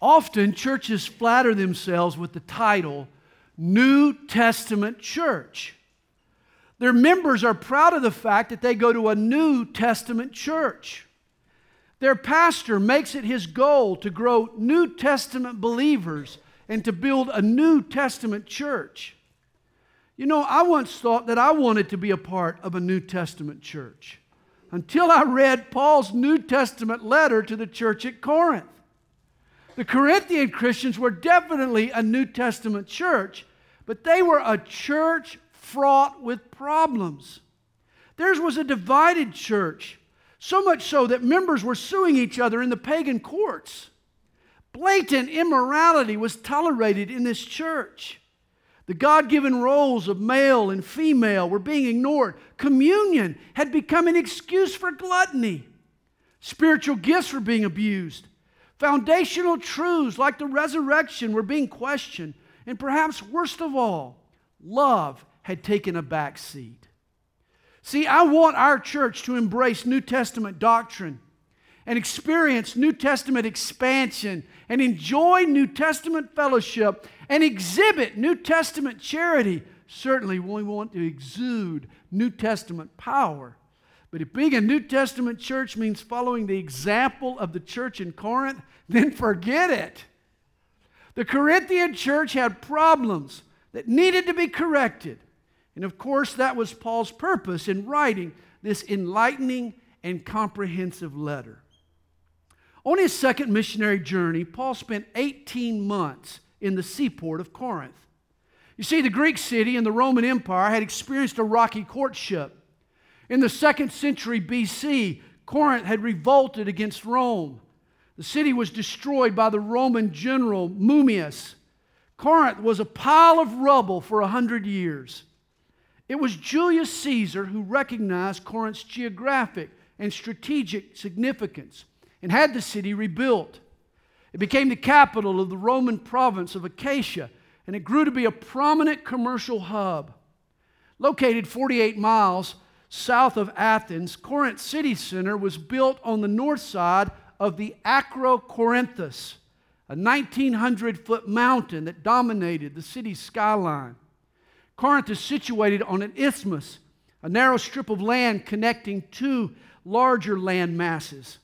Often, churches flatter themselves with the title New Testament Church. Their members are proud of the fact that they go to a New Testament church. Their pastor makes it his goal to grow New Testament believers and to build a New Testament church. You know, I once thought that I wanted to be a part of a New Testament church until I read Paul's New Testament letter to the church at Corinth. The Corinthian Christians were definitely a New Testament church, but they were a church fraught with problems. Theirs was a divided church, so much so that members were suing each other in the pagan courts. Blatant immorality was tolerated in this church. The God given roles of male and female were being ignored. Communion had become an excuse for gluttony. Spiritual gifts were being abused. Foundational truths like the resurrection were being questioned. And perhaps worst of all, love had taken a back seat. See, I want our church to embrace New Testament doctrine and experience New Testament expansion and enjoy New Testament fellowship and exhibit New Testament charity. Certainly, we want to exude New Testament power. But if being a New Testament church means following the example of the church in Corinth, then forget it. The Corinthian church had problems that needed to be corrected. And of course, that was Paul's purpose in writing this enlightening and comprehensive letter. On his second missionary journey, Paul spent 18 months in the seaport of Corinth. You see, the Greek city and the Roman Empire had experienced a rocky courtship. In the second century BC, Corinth had revolted against Rome. The city was destroyed by the Roman general Mummius. Corinth was a pile of rubble for a hundred years. It was Julius Caesar who recognized Corinth's geographic and strategic significance and had the city rebuilt. It became the capital of the Roman province of Achaia, and it grew to be a prominent commercial hub. Located 48 miles south of Athens, Corinth city center was built on the north side of the Acrocorinthus, a 1,900 foot mountain that dominated the city's skyline. Corinth is situated on an isthmus, a narrow strip of land connecting two larger land masses.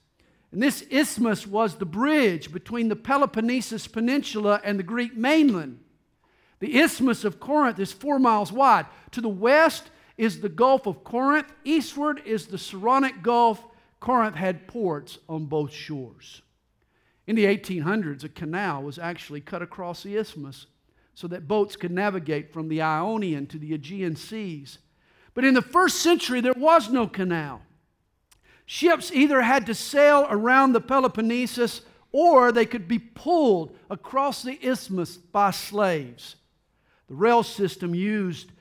And this isthmus was the bridge between the Peloponnesus Peninsula and the Greek mainland. The isthmus of Corinth is four miles wide. To the west is the Gulf of Corinth, eastward is the Saronic Gulf. Corinth had ports on both shores. In the 1800s, a canal was actually cut across the isthmus so that boats could navigate from the Ionian to the Aegean seas. But in the first century, there was no canal. Ships either had to sail around the Peloponnesus or they could be pulled across the isthmus by slaves. The rail system used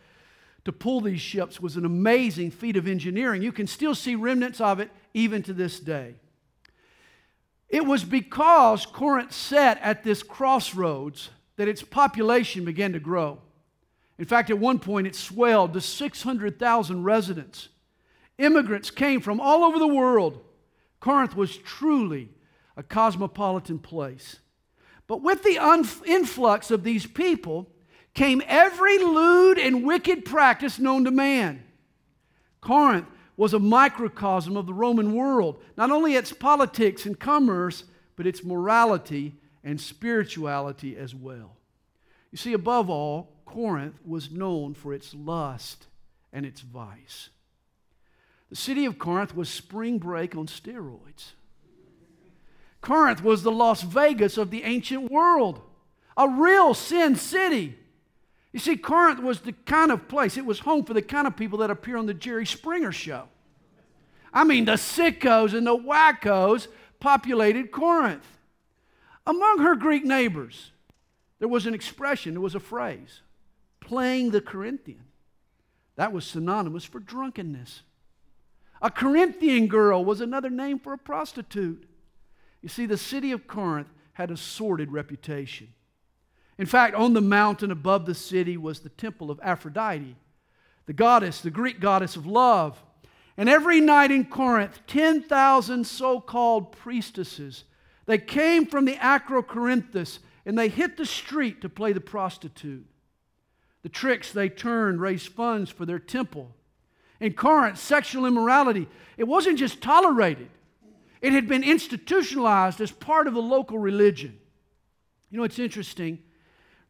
to pull these ships was an amazing feat of engineering. You can still see remnants of it even to this day. It was because Corinth sat at this crossroads that its population began to grow. In fact, at one point it swelled to 600,000 residents. Immigrants came from all over the world. Corinth was truly a cosmopolitan place. But with the influx of these people came every lewd and wicked practice known to man. Corinth was a microcosm of the Roman world, not only its politics and commerce, but its morality and spirituality as well. You see, above all, Corinth was known for its lust and its vice. The city of Corinth was spring break on steroids. Corinth was the Las Vegas of the ancient world, a real sin city. You see, Corinth was the kind of place, it was home for the kind of people that appear on the Jerry Springer show. I mean, the sickos and the wackos populated Corinth. Among her Greek neighbors, there was an expression, there was a phrase playing the Corinthian. That was synonymous for drunkenness. A Corinthian girl was another name for a prostitute. You see, the city of Corinth had a sordid reputation. In fact, on the mountain above the city was the temple of Aphrodite, the goddess, the Greek goddess of love. And every night in Corinth, 10,000 so called priestesses, They came from the Acrocorinthus and they hit the street to play the prostitute. The tricks they turned raised funds for their temple. In Corinth, sexual immorality, it wasn't just tolerated, it had been institutionalized as part of the local religion. You know, it's interesting.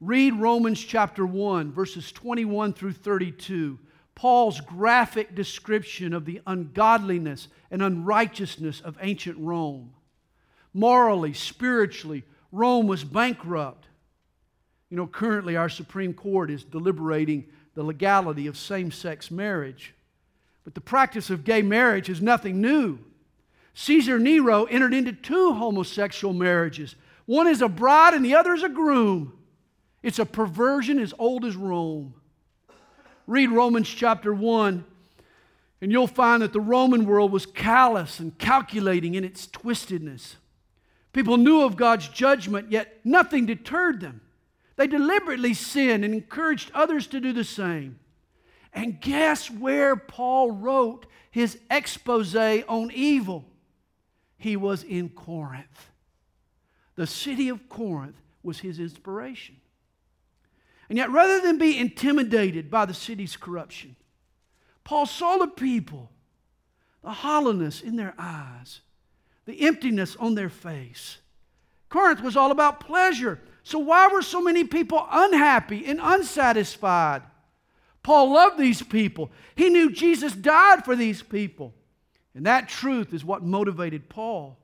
Read Romans chapter 1, verses 21 through 32. Paul's graphic description of the ungodliness and unrighteousness of ancient Rome. Morally, spiritually, Rome was bankrupt. You know, currently our Supreme Court is deliberating the legality of same sex marriage. But the practice of gay marriage is nothing new. Caesar Nero entered into two homosexual marriages. One is a bride and the other is a groom. It's a perversion as old as Rome. Read Romans chapter 1, and you'll find that the Roman world was callous and calculating in its twistedness. People knew of God's judgment, yet nothing deterred them. They deliberately sinned and encouraged others to do the same. And guess where Paul wrote his expose on evil? He was in Corinth. The city of Corinth was his inspiration. And yet, rather than be intimidated by the city's corruption, Paul saw the people, the hollowness in their eyes, the emptiness on their face. Corinth was all about pleasure. So, why were so many people unhappy and unsatisfied? Paul loved these people. He knew Jesus died for these people. And that truth is what motivated Paul.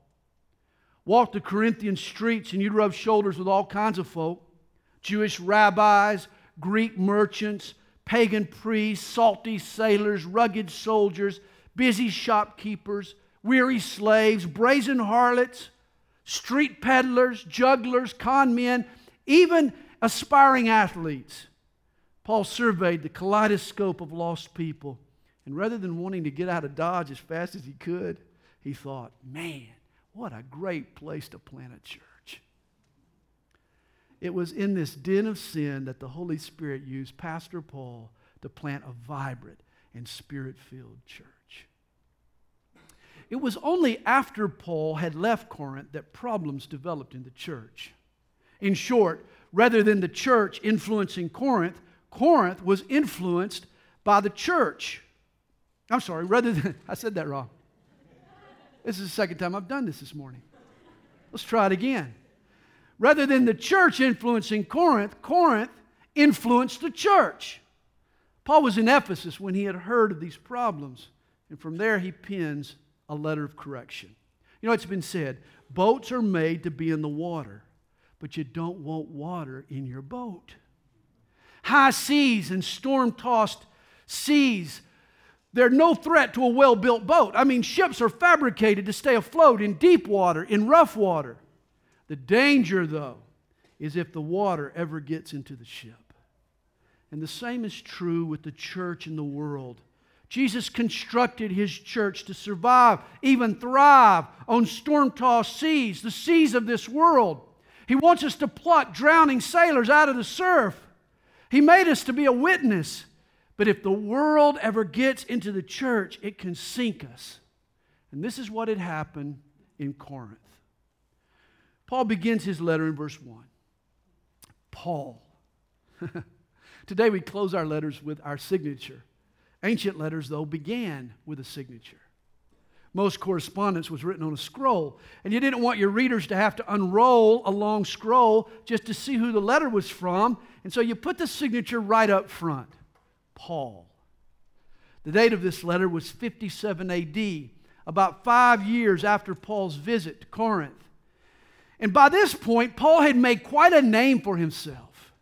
Walk the Corinthian streets and you'd rub shoulders with all kinds of folk Jewish rabbis, Greek merchants, pagan priests, salty sailors, rugged soldiers, busy shopkeepers, weary slaves, brazen harlots, street peddlers, jugglers, con men, even aspiring athletes. Paul surveyed the kaleidoscope of lost people, and rather than wanting to get out of Dodge as fast as he could, he thought, man, what a great place to plant a church. It was in this den of sin that the Holy Spirit used Pastor Paul to plant a vibrant and spirit filled church. It was only after Paul had left Corinth that problems developed in the church. In short, rather than the church influencing Corinth, Corinth was influenced by the church. I'm sorry, rather than, I said that wrong. This is the second time I've done this this morning. Let's try it again. Rather than the church influencing Corinth, Corinth influenced the church. Paul was in Ephesus when he had heard of these problems, and from there he pens a letter of correction. You know, it's been said boats are made to be in the water, but you don't want water in your boat. High seas and storm tossed seas, they're no threat to a well built boat. I mean, ships are fabricated to stay afloat in deep water, in rough water. The danger, though, is if the water ever gets into the ship. And the same is true with the church in the world. Jesus constructed his church to survive, even thrive on storm tossed seas, the seas of this world. He wants us to pluck drowning sailors out of the surf. He made us to be a witness. But if the world ever gets into the church, it can sink us. And this is what had happened in Corinth. Paul begins his letter in verse 1. Paul. Today we close our letters with our signature. Ancient letters, though, began with a signature. Most correspondence was written on a scroll, and you didn't want your readers to have to unroll a long scroll just to see who the letter was from, and so you put the signature right up front Paul. The date of this letter was 57 AD, about five years after Paul's visit to Corinth. And by this point, Paul had made quite a name for himself.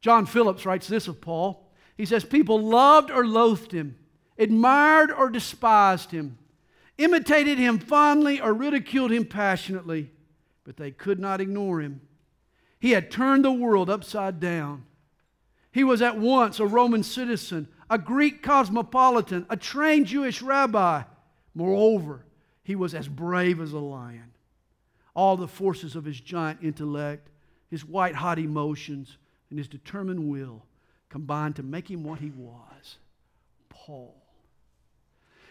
John Phillips writes this of Paul. He says, People loved or loathed him, admired or despised him, imitated him fondly or ridiculed him passionately, but they could not ignore him. He had turned the world upside down. He was at once a Roman citizen, a Greek cosmopolitan, a trained Jewish rabbi. Moreover, he was as brave as a lion all the forces of his giant intellect, his white hot emotions, and his determined will combined to make him what he was Paul.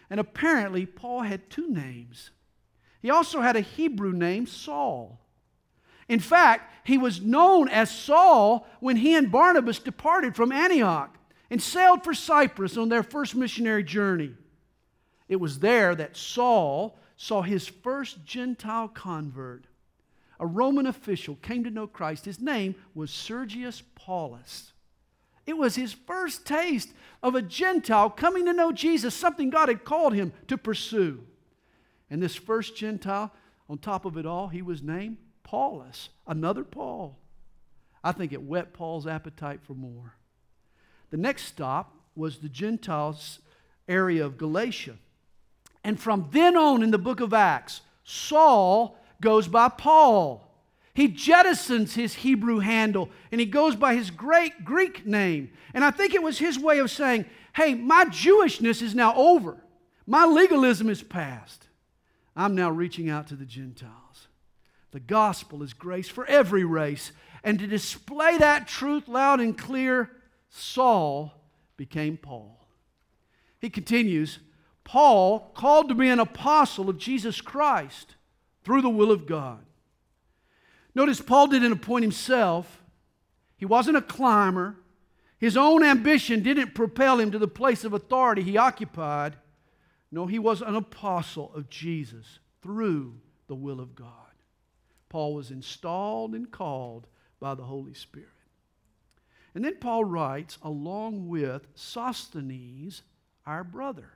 And apparently, Paul had two names. He also had a Hebrew name, Saul. In fact, he was known as Saul when he and Barnabas departed from Antioch and sailed for Cyprus on their first missionary journey. It was there that Saul saw his first Gentile convert. A Roman official came to know Christ. His name was Sergius Paulus. It was his first taste of a Gentile coming to know Jesus, something God had called him to pursue. And this first Gentile, on top of it all, he was named Paulus, another Paul. I think it whet Paul's appetite for more. The next stop was the Gentiles area of Galatia. And from then on in the book of Acts, Saul goes by Paul. He jettisons his Hebrew handle and he goes by his great Greek name. And I think it was his way of saying, hey, my Jewishness is now over. My legalism is past. I'm now reaching out to the Gentiles. The gospel is grace for every race. And to display that truth loud and clear, Saul became Paul. He continues Paul, called to be an apostle of Jesus Christ through the will of God. Notice Paul didn't appoint himself, he wasn't a climber. His own ambition didn't propel him to the place of authority he occupied. No, he was an apostle of Jesus through the will of God. Paul was installed and called by the Holy Spirit. And then Paul writes, along with Sosthenes, our brother.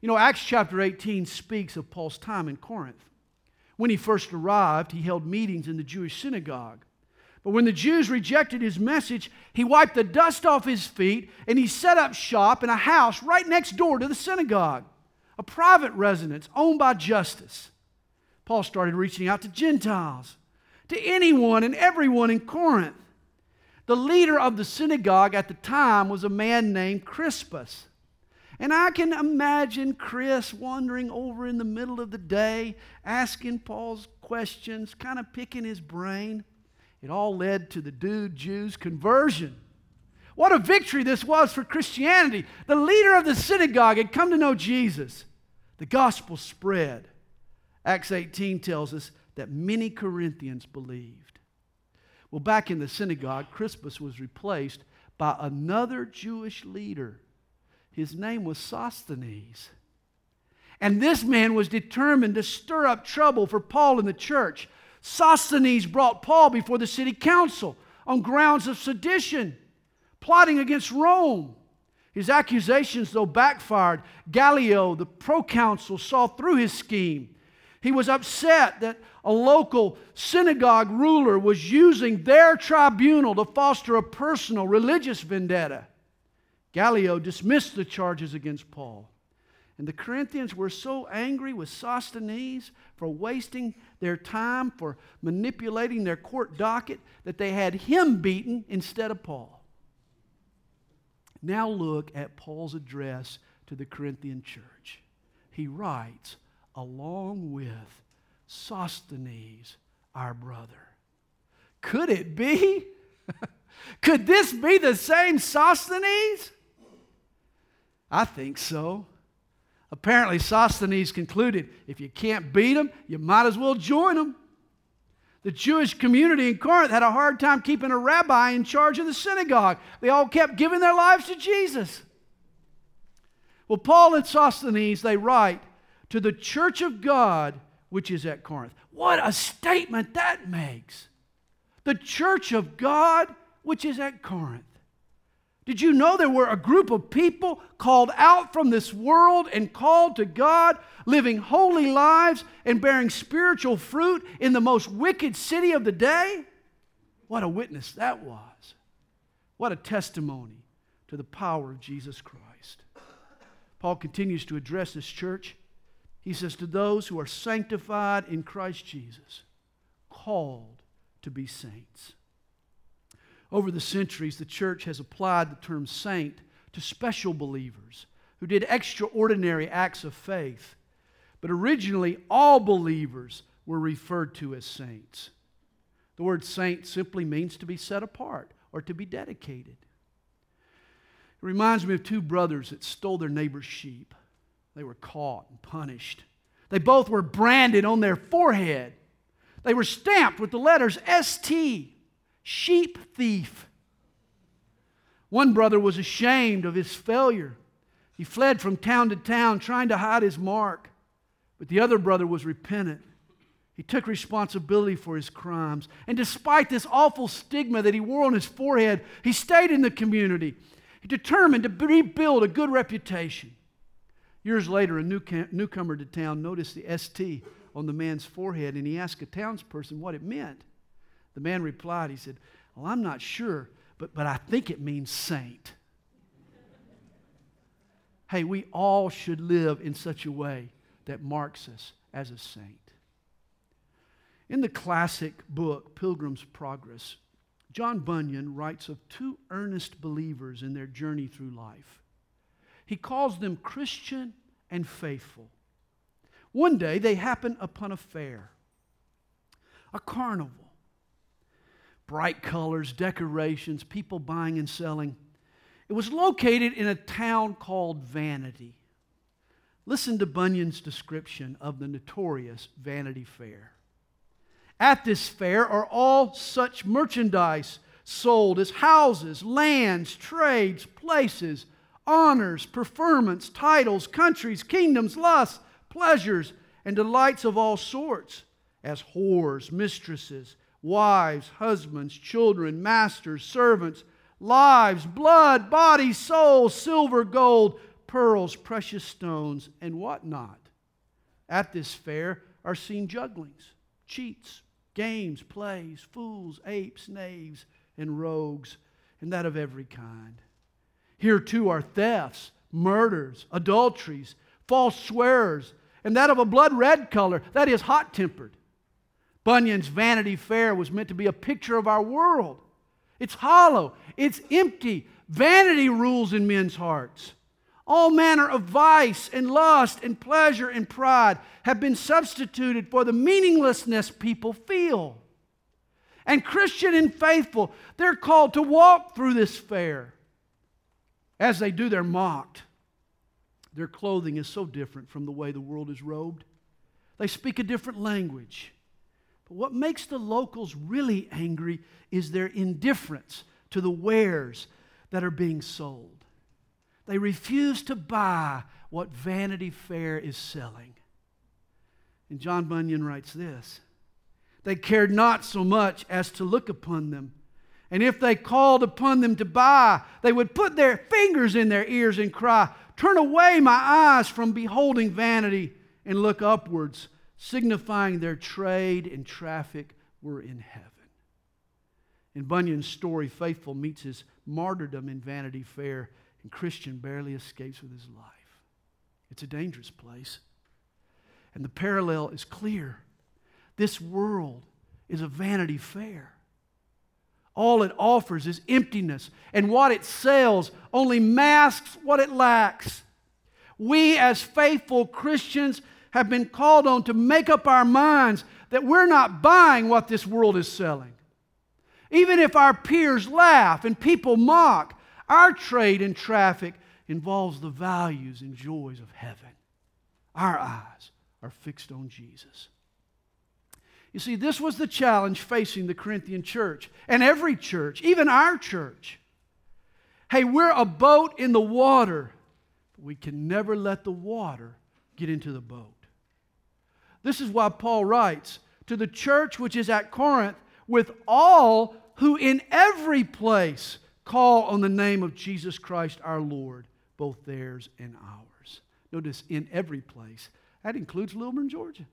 You know, Acts chapter 18 speaks of Paul's time in Corinth. When he first arrived, he held meetings in the Jewish synagogue. But when the Jews rejected his message, he wiped the dust off his feet and he set up shop in a house right next door to the synagogue, a private residence owned by Justus. Paul started reaching out to Gentiles, to anyone and everyone in Corinth. The leader of the synagogue at the time was a man named Crispus. And I can imagine Chris wandering over in the middle of the day, asking Paul's questions, kind of picking his brain. It all led to the dude Jew's conversion. What a victory this was for Christianity. The leader of the synagogue had come to know Jesus. The gospel spread. Acts 18 tells us that many Corinthians believed. Well, back in the synagogue, Crispus was replaced by another Jewish leader. His name was Sosthenes. And this man was determined to stir up trouble for Paul in the church. Sosthenes brought Paul before the city council on grounds of sedition, plotting against Rome. His accusations, though, backfired. Gallio, the proconsul, saw through his scheme he was upset that a local synagogue ruler was using their tribunal to foster a personal religious vendetta. Gallio dismissed the charges against Paul. And the Corinthians were so angry with Sosthenes for wasting their time, for manipulating their court docket, that they had him beaten instead of Paul. Now look at Paul's address to the Corinthian church. He writes, along with Sosthenes, our brother. Could it be? Could this be the same Sosthenes? I think so. Apparently, Sosthenes concluded if you can't beat them, you might as well join them. The Jewish community in Corinth had a hard time keeping a rabbi in charge of the synagogue. They all kept giving their lives to Jesus. Well, Paul and Sosthenes, they write, to the church of God which is at Corinth. What a statement that makes! The church of God which is at Corinth. Did you know there were a group of people called out from this world and called to God, living holy lives and bearing spiritual fruit in the most wicked city of the day? What a witness that was. What a testimony to the power of Jesus Christ. Paul continues to address this church he says, To those who are sanctified in Christ Jesus, called to be saints. Over the centuries, the church has applied the term saint to special believers who did extraordinary acts of faith. But originally, all believers were referred to as saints. The word saint simply means to be set apart or to be dedicated. It reminds me of two brothers that stole their neighbor's sheep. They were caught and punished. They both were branded on their forehead. They were stamped with the letters ST, sheep thief. One brother was ashamed of his failure. He fled from town to town trying to hide his mark. But the other brother was repentant. He took responsibility for his crimes. And despite this awful stigma that he wore on his forehead, he stayed in the community. He determined to rebuild a good reputation. Years later, a newcomer to town noticed the ST on the man's forehead and he asked a townsperson what it meant. The man replied, He said, Well, I'm not sure, but, but I think it means saint. hey, we all should live in such a way that marks us as a saint. In the classic book, Pilgrim's Progress, John Bunyan writes of two earnest believers in their journey through life. He calls them Christian and faithful. One day they happen upon a fair, a carnival. Bright colors, decorations, people buying and selling. It was located in a town called Vanity. Listen to Bunyan's description of the notorious Vanity Fair. At this fair are all such merchandise sold as houses, lands, trades, places, honors, preferments, titles, countries, kingdoms, lusts, pleasures, and delights of all sorts, as whores, mistresses, wives, husbands, children, masters, servants, lives, blood, body, soul, silver, gold, pearls, precious stones, and what not. At this fair are seen jugglings, cheats, games, plays, fools, apes, knaves, and rogues, and that of every kind. Here too are thefts, murders, adulteries, false swearers, and that of a blood red color, that is hot tempered. Bunyan's Vanity Fair was meant to be a picture of our world. It's hollow, it's empty. Vanity rules in men's hearts. All manner of vice and lust and pleasure and pride have been substituted for the meaninglessness people feel. And Christian and faithful, they're called to walk through this fair. As they do, they're mocked. Their clothing is so different from the way the world is robed. They speak a different language. But what makes the locals really angry is their indifference to the wares that are being sold. They refuse to buy what Vanity Fair is selling. And John Bunyan writes this They cared not so much as to look upon them. And if they called upon them to buy, they would put their fingers in their ears and cry, Turn away my eyes from beholding vanity and look upwards, signifying their trade and traffic were in heaven. In Bunyan's story, Faithful meets his martyrdom in Vanity Fair and Christian barely escapes with his life. It's a dangerous place. And the parallel is clear. This world is a vanity fair. All it offers is emptiness, and what it sells only masks what it lacks. We, as faithful Christians, have been called on to make up our minds that we're not buying what this world is selling. Even if our peers laugh and people mock, our trade and traffic involves the values and joys of heaven. Our eyes are fixed on Jesus. You see, this was the challenge facing the Corinthian church and every church, even our church. Hey, we're a boat in the water, but we can never let the water get into the boat. This is why Paul writes to the church which is at Corinth with all who in every place call on the name of Jesus Christ our Lord, both theirs and ours. Notice, in every place. That includes Lilburn, Georgia.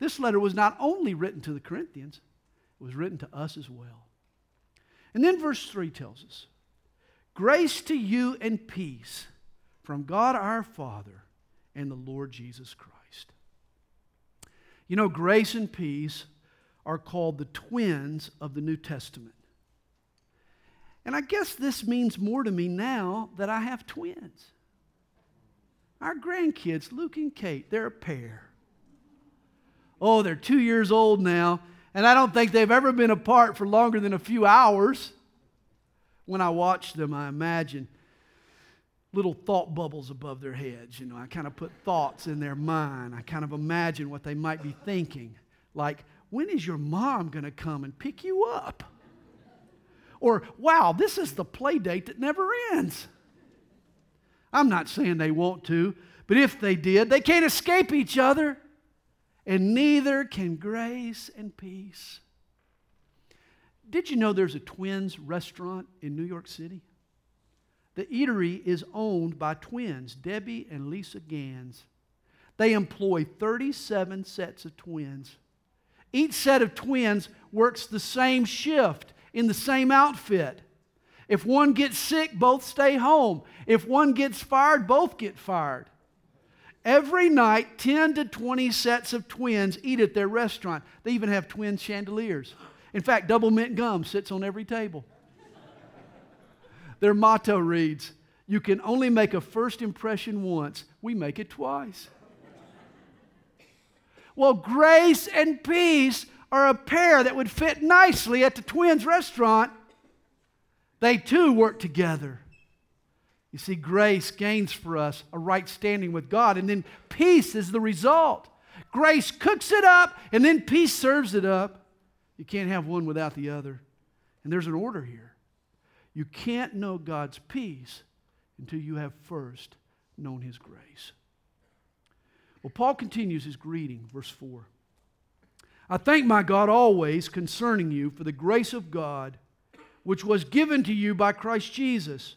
This letter was not only written to the Corinthians, it was written to us as well. And then verse 3 tells us Grace to you and peace from God our Father and the Lord Jesus Christ. You know, grace and peace are called the twins of the New Testament. And I guess this means more to me now that I have twins. Our grandkids, Luke and Kate, they're a pair. Oh, they're two years old now, and I don't think they've ever been apart for longer than a few hours. When I watch them, I imagine little thought bubbles above their heads. You know, I kind of put thoughts in their mind. I kind of imagine what they might be thinking. Like, when is your mom going to come and pick you up? Or, wow, this is the play date that never ends. I'm not saying they want to, but if they did, they can't escape each other, and neither can grace and peace. Did you know there's a twins restaurant in New York City? The eatery is owned by twins, Debbie and Lisa Ganz. They employ 37 sets of twins. Each set of twins works the same shift in the same outfit. If one gets sick, both stay home. If one gets fired, both get fired. Every night, 10 to 20 sets of twins eat at their restaurant. They even have twin chandeliers. In fact, Doublemint gum sits on every table. Their motto reads You can only make a first impression once, we make it twice. Well, grace and peace are a pair that would fit nicely at the twins' restaurant. They too work together. You see, grace gains for us a right standing with God, and then peace is the result. Grace cooks it up, and then peace serves it up. You can't have one without the other. And there's an order here. You can't know God's peace until you have first known His grace. Well, Paul continues his greeting, verse 4. I thank my God always concerning you for the grace of God which was given to you by Christ Jesus,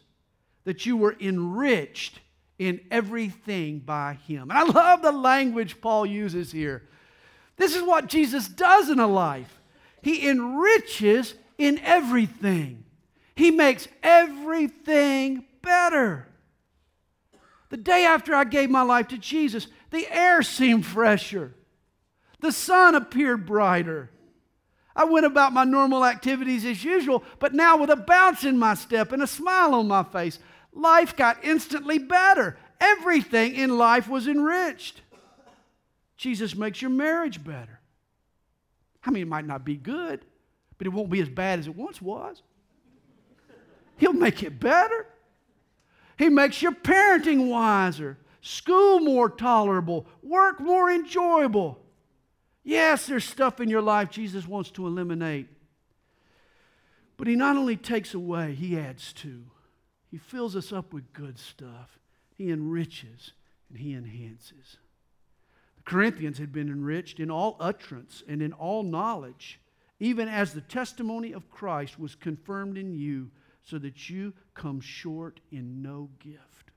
that you were enriched in everything by him. And I love the language Paul uses here. This is what Jesus does in a life. He enriches in everything. He makes everything better. The day after I gave my life to Jesus, the air seemed fresher. The sun appeared brighter. I went about my normal activities as usual, but now with a bounce in my step and a smile on my face, life got instantly better. Everything in life was enriched. Jesus makes your marriage better. I mean, it might not be good, but it won't be as bad as it once was. He'll make it better. He makes your parenting wiser, school more tolerable, work more enjoyable. Yes, there's stuff in your life Jesus wants to eliminate. But He not only takes away, He adds to. He fills us up with good stuff, He enriches and He enhances. The Corinthians had been enriched in all utterance and in all knowledge, even as the testimony of Christ was confirmed in you, so that you come short in no gift.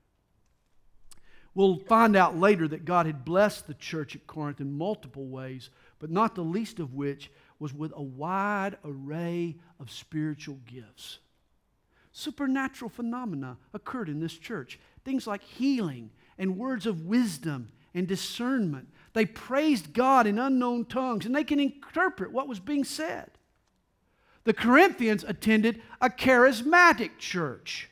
We'll find out later that God had blessed the church at Corinth in multiple ways, but not the least of which was with a wide array of spiritual gifts. Supernatural phenomena occurred in this church. Things like healing and words of wisdom and discernment. They praised God in unknown tongues and they can interpret what was being said. The Corinthians attended a charismatic church.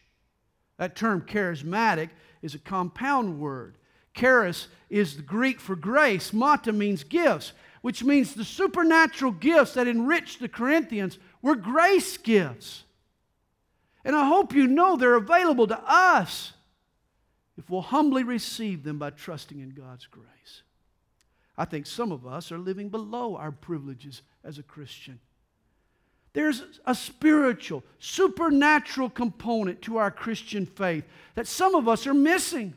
That term charismatic is a compound word. Charis is the Greek for grace. Mata means gifts, which means the supernatural gifts that enriched the Corinthians were grace gifts. And I hope you know they're available to us if we'll humbly receive them by trusting in God's grace. I think some of us are living below our privileges as a Christian. There's a spiritual, supernatural component to our Christian faith that some of us are missing.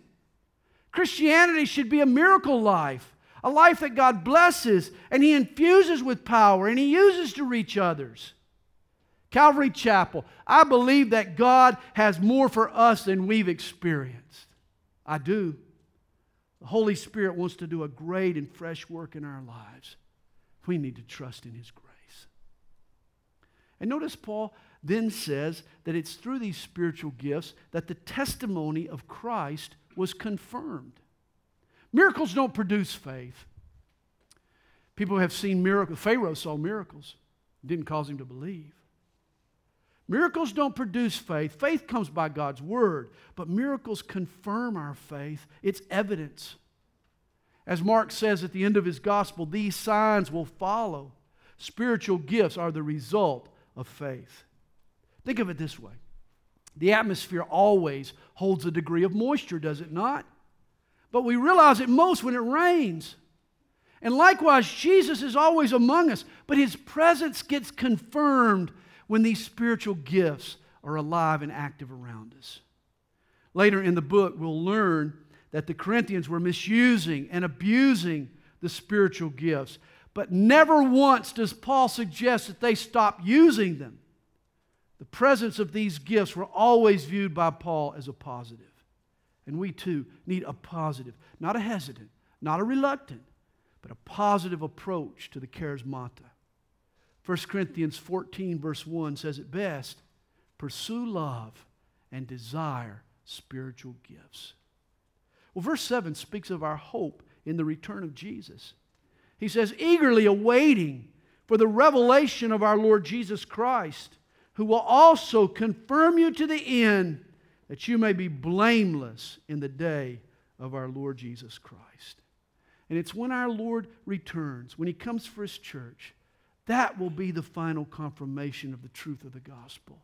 Christianity should be a miracle life, a life that God blesses and He infuses with power and He uses to reach others. Calvary Chapel, I believe that God has more for us than we've experienced. I do. The Holy Spirit wants to do a great and fresh work in our lives. We need to trust in His grace. And notice Paul then says that it's through these spiritual gifts that the testimony of Christ was confirmed. Miracles don't produce faith. People have seen miracles. Pharaoh saw miracles, didn't cause him to believe. Miracles don't produce faith. Faith comes by God's word, but miracles confirm our faith. It's evidence. As Mark says at the end of his gospel, these signs will follow. Spiritual gifts are the result of faith. Think of it this way The atmosphere always holds a degree of moisture, does it not? But we realize it most when it rains. And likewise, Jesus is always among us, but his presence gets confirmed when these spiritual gifts are alive and active around us. Later in the book, we'll learn that the Corinthians were misusing and abusing the spiritual gifts. But never once does Paul suggest that they stop using them. The presence of these gifts were always viewed by Paul as a positive. And we too need a positive, not a hesitant, not a reluctant, but a positive approach to the charismata. 1 Corinthians 14, verse 1 says it best pursue love and desire spiritual gifts. Well, verse 7 speaks of our hope in the return of Jesus. He says, eagerly awaiting for the revelation of our Lord Jesus Christ, who will also confirm you to the end that you may be blameless in the day of our Lord Jesus Christ. And it's when our Lord returns, when he comes for his church, that will be the final confirmation of the truth of the gospel.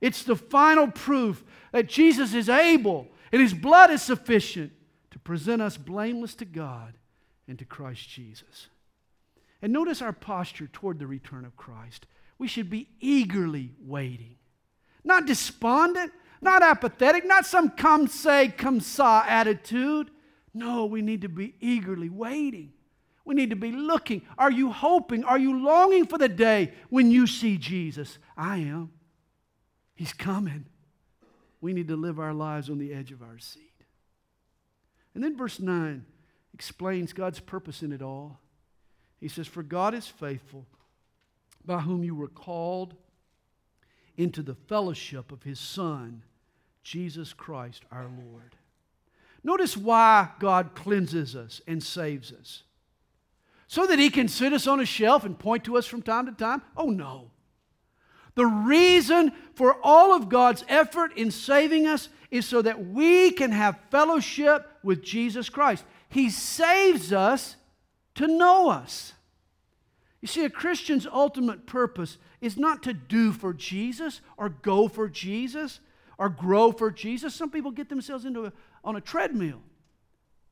It's the final proof that Jesus is able and his blood is sufficient to present us blameless to God and to Christ Jesus. And notice our posture toward the return of Christ. We should be eagerly waiting, not despondent, not apathetic, not some come say, come saw attitude. No, we need to be eagerly waiting. We need to be looking. Are you hoping? Are you longing for the day when you see Jesus? I am. He's coming. We need to live our lives on the edge of our seat. And then verse 9 explains God's purpose in it all. He says, For God is faithful, by whom you were called into the fellowship of his Son, Jesus Christ our Lord. Notice why God cleanses us and saves us. So that he can sit us on a shelf and point to us from time to time? Oh, no. The reason for all of God's effort in saving us is so that we can have fellowship with Jesus Christ. He saves us to know us. You see, a Christian's ultimate purpose is not to do for Jesus or go for Jesus or grow for Jesus. Some people get themselves into a, on a treadmill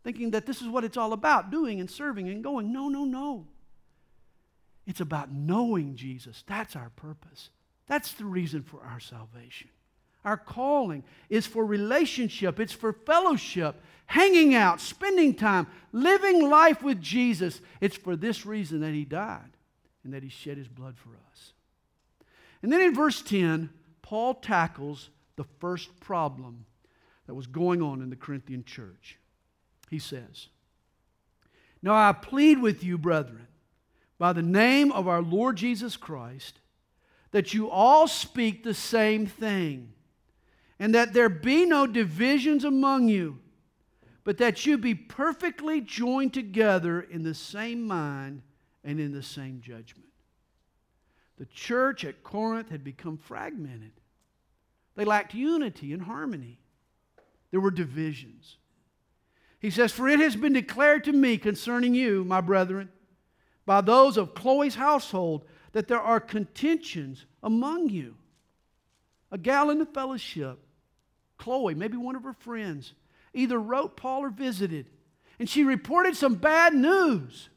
thinking that this is what it's all about doing and serving and going. No, no, no. It's about knowing Jesus. That's our purpose. That's the reason for our salvation. Our calling is for relationship, it's for fellowship, hanging out, spending time, living life with Jesus. It's for this reason that He died and that He shed His blood for us. And then in verse 10, Paul tackles the first problem that was going on in the Corinthian church. He says, Now I plead with you, brethren, by the name of our Lord Jesus Christ that you all speak the same thing, and that there be no divisions among you, but that you be perfectly joined together in the same mind and in the same judgment. The church at Corinth had become fragmented. They lacked unity and harmony. There were divisions. He says, For it has been declared to me concerning you, my brethren, by those of Chloe's household, that there are contentions among you. A gal in the fellowship, Chloe, maybe one of her friends, either wrote Paul or visited, and she reported some bad news.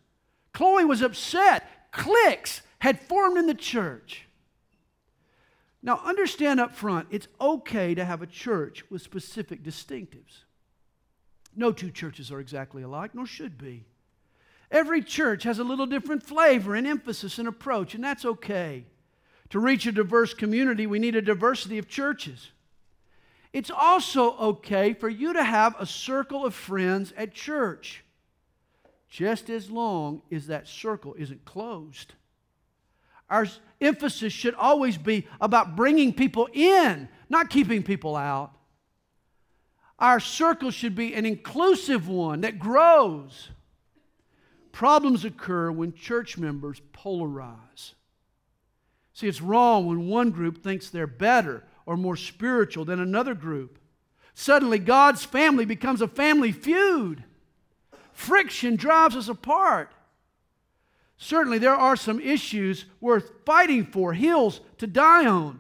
Chloe was upset. Cliques had formed in the church. Now, understand up front, it's okay to have a church with specific distinctives. No two churches are exactly alike, nor should be. Every church has a little different flavor and emphasis and approach, and that's okay. To reach a diverse community, we need a diversity of churches. It's also okay for you to have a circle of friends at church, just as long as that circle isn't closed. Our emphasis should always be about bringing people in, not keeping people out. Our circle should be an inclusive one that grows. Problems occur when church members polarize. See, it's wrong when one group thinks they're better or more spiritual than another group. Suddenly, God's family becomes a family feud. Friction drives us apart. Certainly, there are some issues worth fighting for, hills to die on.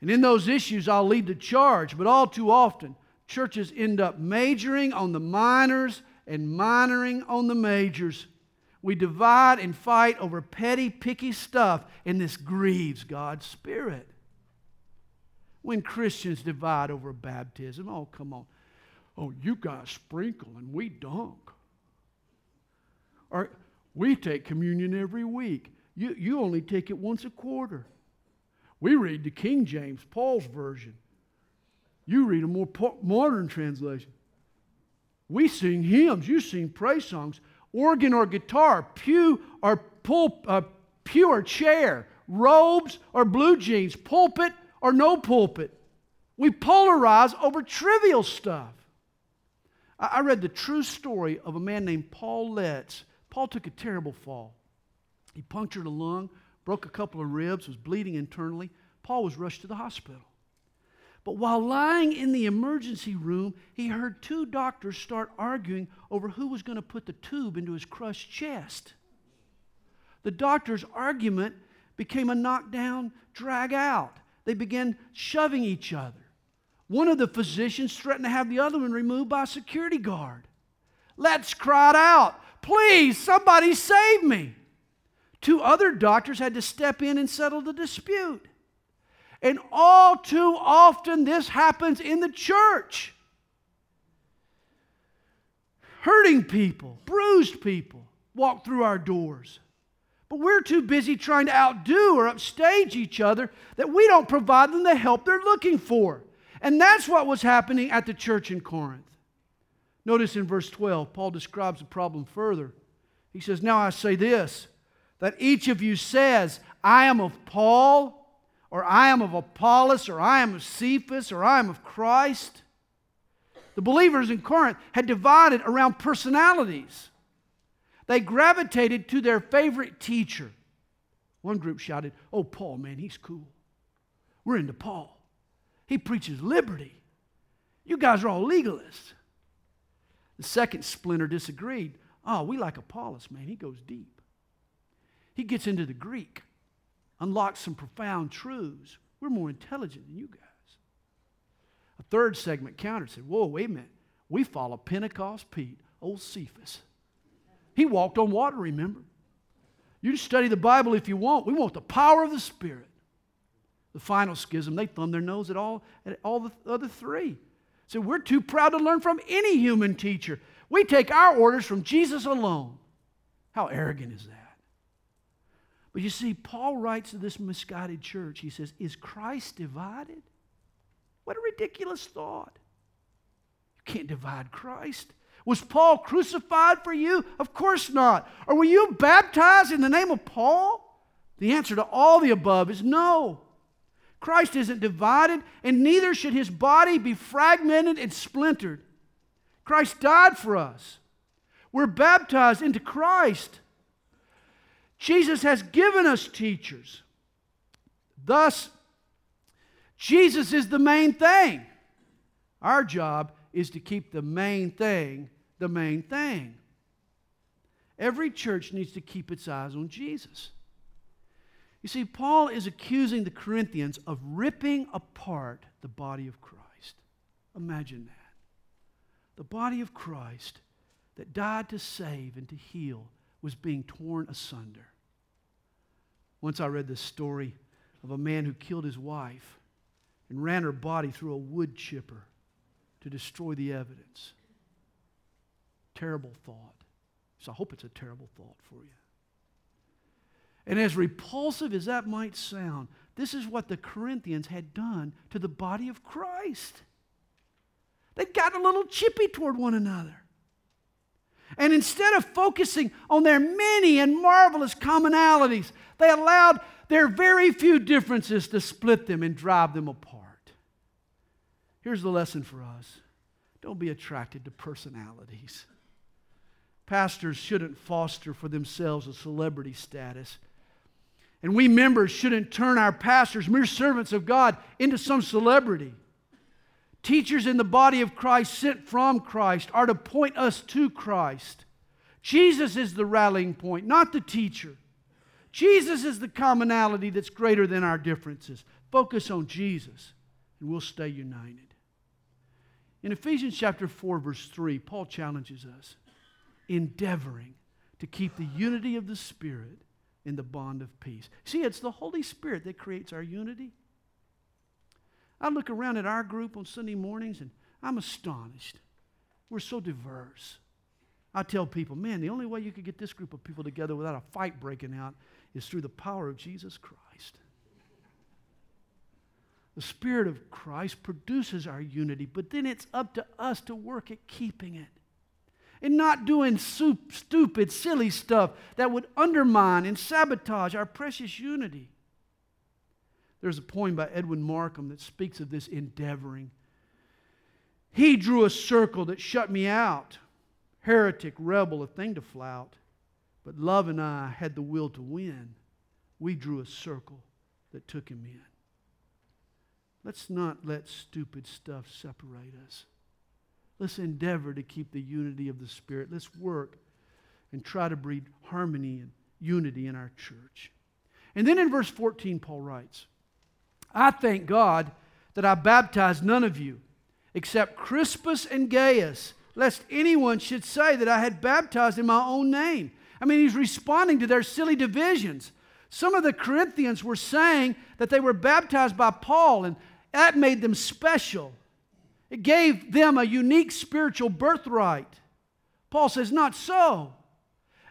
And in those issues, I'll lead the charge, but all too often, churches end up majoring on the minors and minoring on the majors. We divide and fight over petty, picky stuff, and this grieves God's Spirit. When Christians divide over baptism, oh, come on. Oh, you guys sprinkle and we dunk. Or we take communion every week. You, you only take it once a quarter. We read the King James, Paul's version. You read a more modern translation. We sing hymns. You sing praise songs. Organ or guitar, pew or pul- uh, pew or chair, robes or blue jeans, pulpit or no pulpit. We polarize over trivial stuff. I, read the true story of a man named Paul Letts. Paul took a terrible fall. He punctured a lung, broke a couple of ribs, was bleeding internally. Paul was rushed to the hospital. But while lying in the emergency room, he heard two doctors start arguing over who was going to put the tube into his crushed chest. The doctors' argument became a knockdown, drag out. They began shoving each other. One of the physicians threatened to have the other one removed by a security guard. Letts cried out, Please, somebody save me. Two other doctors had to step in and settle the dispute. And all too often, this happens in the church. Hurting people, bruised people walk through our doors. But we're too busy trying to outdo or upstage each other that we don't provide them the help they're looking for. And that's what was happening at the church in Corinth. Notice in verse 12, Paul describes the problem further. He says, Now I say this, that each of you says, I am of Paul or I am of Apollos, or I am of Cephas, or I am of Christ. The believers in Corinth had divided around personalities. They gravitated to their favorite teacher. One group shouted, Oh, Paul, man, he's cool. We're into Paul. He preaches liberty. You guys are all legalists. The second splinter disagreed. Oh, we like Apollos, man. He goes deep. He gets into the Greek unlocks some profound truths. We're more intelligent than you guys. A third segment countered said, Whoa, wait a minute. We follow Pentecost Pete, old Cephas. He walked on water, remember? You can study the Bible if you want. We want the power of the Spirit. The final schism, they thumb their nose at all, at all the other three. So we're too proud to learn from any human teacher. We take our orders from Jesus alone. How arrogant is that? But you see, Paul writes to this misguided church, he says, Is Christ divided? What a ridiculous thought. You can't divide Christ. Was Paul crucified for you? Of course not. Or were you baptized in the name of Paul? The answer to all the above is no. Christ isn't divided, and neither should his body be fragmented and splintered. Christ died for us. We're baptized into Christ. Jesus has given us teachers. Thus, Jesus is the main thing. Our job is to keep the main thing the main thing. Every church needs to keep its eyes on Jesus. You see, Paul is accusing the Corinthians of ripping apart the body of Christ. Imagine that. The body of Christ that died to save and to heal was being torn asunder. Once I read this story of a man who killed his wife and ran her body through a wood chipper to destroy the evidence. Terrible thought. So I hope it's a terrible thought for you. And as repulsive as that might sound, this is what the Corinthians had done to the body of Christ. They'd gotten a little chippy toward one another. And instead of focusing on their many and marvelous commonalities, they allowed their very few differences to split them and drive them apart. Here's the lesson for us don't be attracted to personalities. Pastors shouldn't foster for themselves a celebrity status. And we members shouldn't turn our pastors, mere servants of God, into some celebrity. Teachers in the body of Christ sent from Christ are to point us to Christ. Jesus is the rallying point, not the teacher. Jesus is the commonality that's greater than our differences. Focus on Jesus, and we'll stay united. In Ephesians chapter 4, verse 3, Paul challenges us endeavoring to keep the unity of the Spirit in the bond of peace. See, it's the Holy Spirit that creates our unity. I look around at our group on Sunday mornings and I'm astonished. We're so diverse. I tell people, man, the only way you could get this group of people together without a fight breaking out is through the power of Jesus Christ. The Spirit of Christ produces our unity, but then it's up to us to work at keeping it and not doing stupid, silly stuff that would undermine and sabotage our precious unity. There's a poem by Edwin Markham that speaks of this endeavoring. He drew a circle that shut me out. Heretic, rebel, a thing to flout. But love and I had the will to win. We drew a circle that took him in. Let's not let stupid stuff separate us. Let's endeavor to keep the unity of the Spirit. Let's work and try to breed harmony and unity in our church. And then in verse 14, Paul writes, I thank God that I baptized none of you except Crispus and Gaius, lest anyone should say that I had baptized in my own name. I mean, he's responding to their silly divisions. Some of the Corinthians were saying that they were baptized by Paul, and that made them special. It gave them a unique spiritual birthright. Paul says, Not so.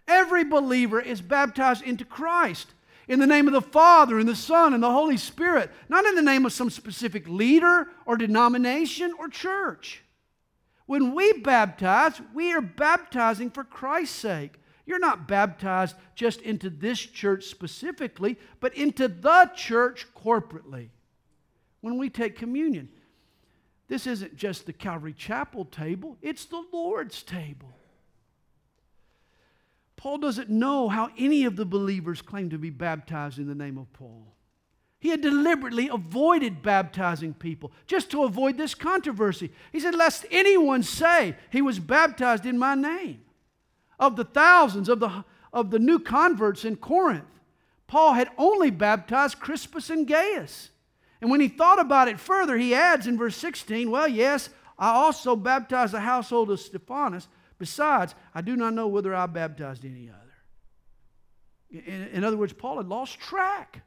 Every believer is baptized into Christ in the name of the Father and the Son and the Holy Spirit, not in the name of some specific leader or denomination or church. When we baptize, we are baptizing for Christ's sake. You're not baptized just into this church specifically, but into the church corporately. When we take communion, this isn't just the Calvary Chapel table, it's the Lord's table. Paul doesn't know how any of the believers claim to be baptized in the name of Paul. He had deliberately avoided baptizing people just to avoid this controversy. He said, Lest anyone say he was baptized in my name. Of the thousands of the, of the new converts in Corinth, Paul had only baptized Crispus and Gaius. And when he thought about it further, he adds in verse 16, Well, yes, I also baptized the household of Stephanas Besides, I do not know whether I baptized any other. In, in other words, Paul had lost track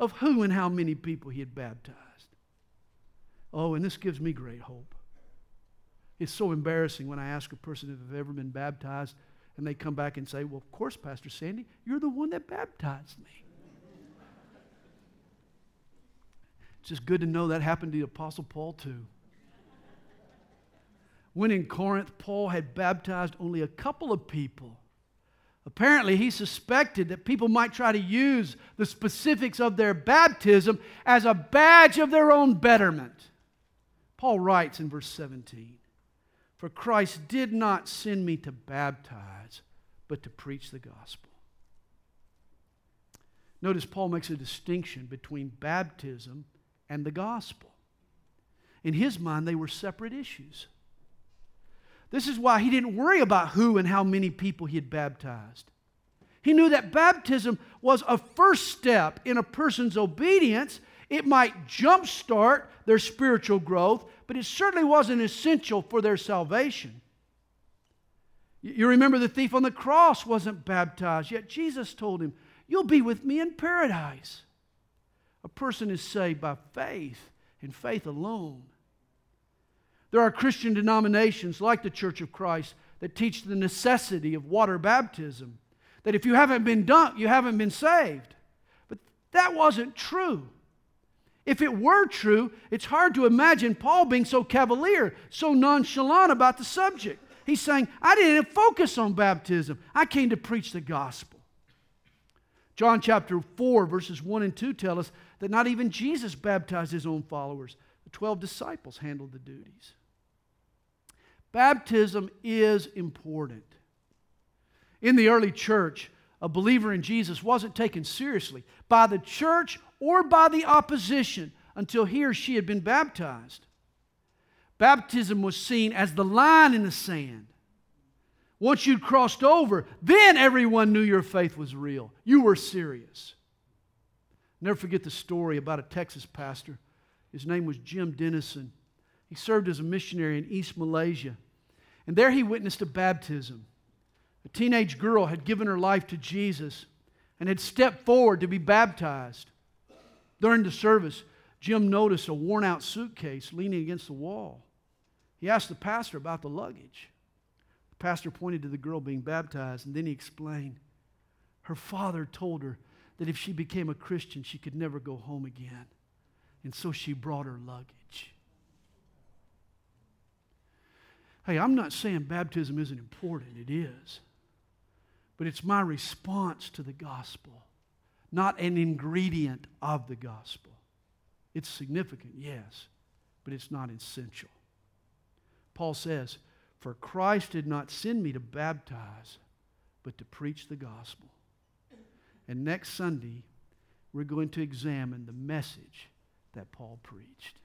of who and how many people he had baptized. Oh, and this gives me great hope. It's so embarrassing when I ask a person if they've ever been baptized and they come back and say, Well, of course, Pastor Sandy, you're the one that baptized me. It's just good to know that happened to the Apostle Paul, too. When in Corinth, Paul had baptized only a couple of people. Apparently, he suspected that people might try to use the specifics of their baptism as a badge of their own betterment. Paul writes in verse 17 For Christ did not send me to baptize, but to preach the gospel. Notice Paul makes a distinction between baptism and the gospel. In his mind, they were separate issues. This is why he didn't worry about who and how many people he had baptized. He knew that baptism was a first step in a person's obedience. It might jumpstart their spiritual growth, but it certainly wasn't essential for their salvation. You remember the thief on the cross wasn't baptized, yet Jesus told him, You'll be with me in paradise. Person is saved by faith and faith alone. There are Christian denominations like the Church of Christ that teach the necessity of water baptism. That if you haven't been dunked, you haven't been saved. But that wasn't true. If it were true, it's hard to imagine Paul being so cavalier, so nonchalant about the subject. He's saying, I didn't focus on baptism, I came to preach the gospel. John chapter 4, verses 1 and 2 tell us that not even Jesus baptized his own followers, the 12 disciples handled the duties. Baptism is important. In the early church, a believer in Jesus wasn't taken seriously by the church or by the opposition until he or she had been baptized. Baptism was seen as the line in the sand. Once you'd crossed over, then everyone knew your faith was real. You were serious. Never forget the story about a Texas pastor. His name was Jim Denison. He served as a missionary in East Malaysia. And there he witnessed a baptism. A teenage girl had given her life to Jesus and had stepped forward to be baptized. During the service, Jim noticed a worn out suitcase leaning against the wall. He asked the pastor about the luggage. The pastor pointed to the girl being baptized, and then he explained her father told her that if she became a Christian, she could never go home again. And so she brought her luggage. Hey, I'm not saying baptism isn't important, it is. But it's my response to the gospel, not an ingredient of the gospel. It's significant, yes, but it's not essential. Paul says, For Christ did not send me to baptize, but to preach the gospel. And next Sunday, we're going to examine the message that Paul preached.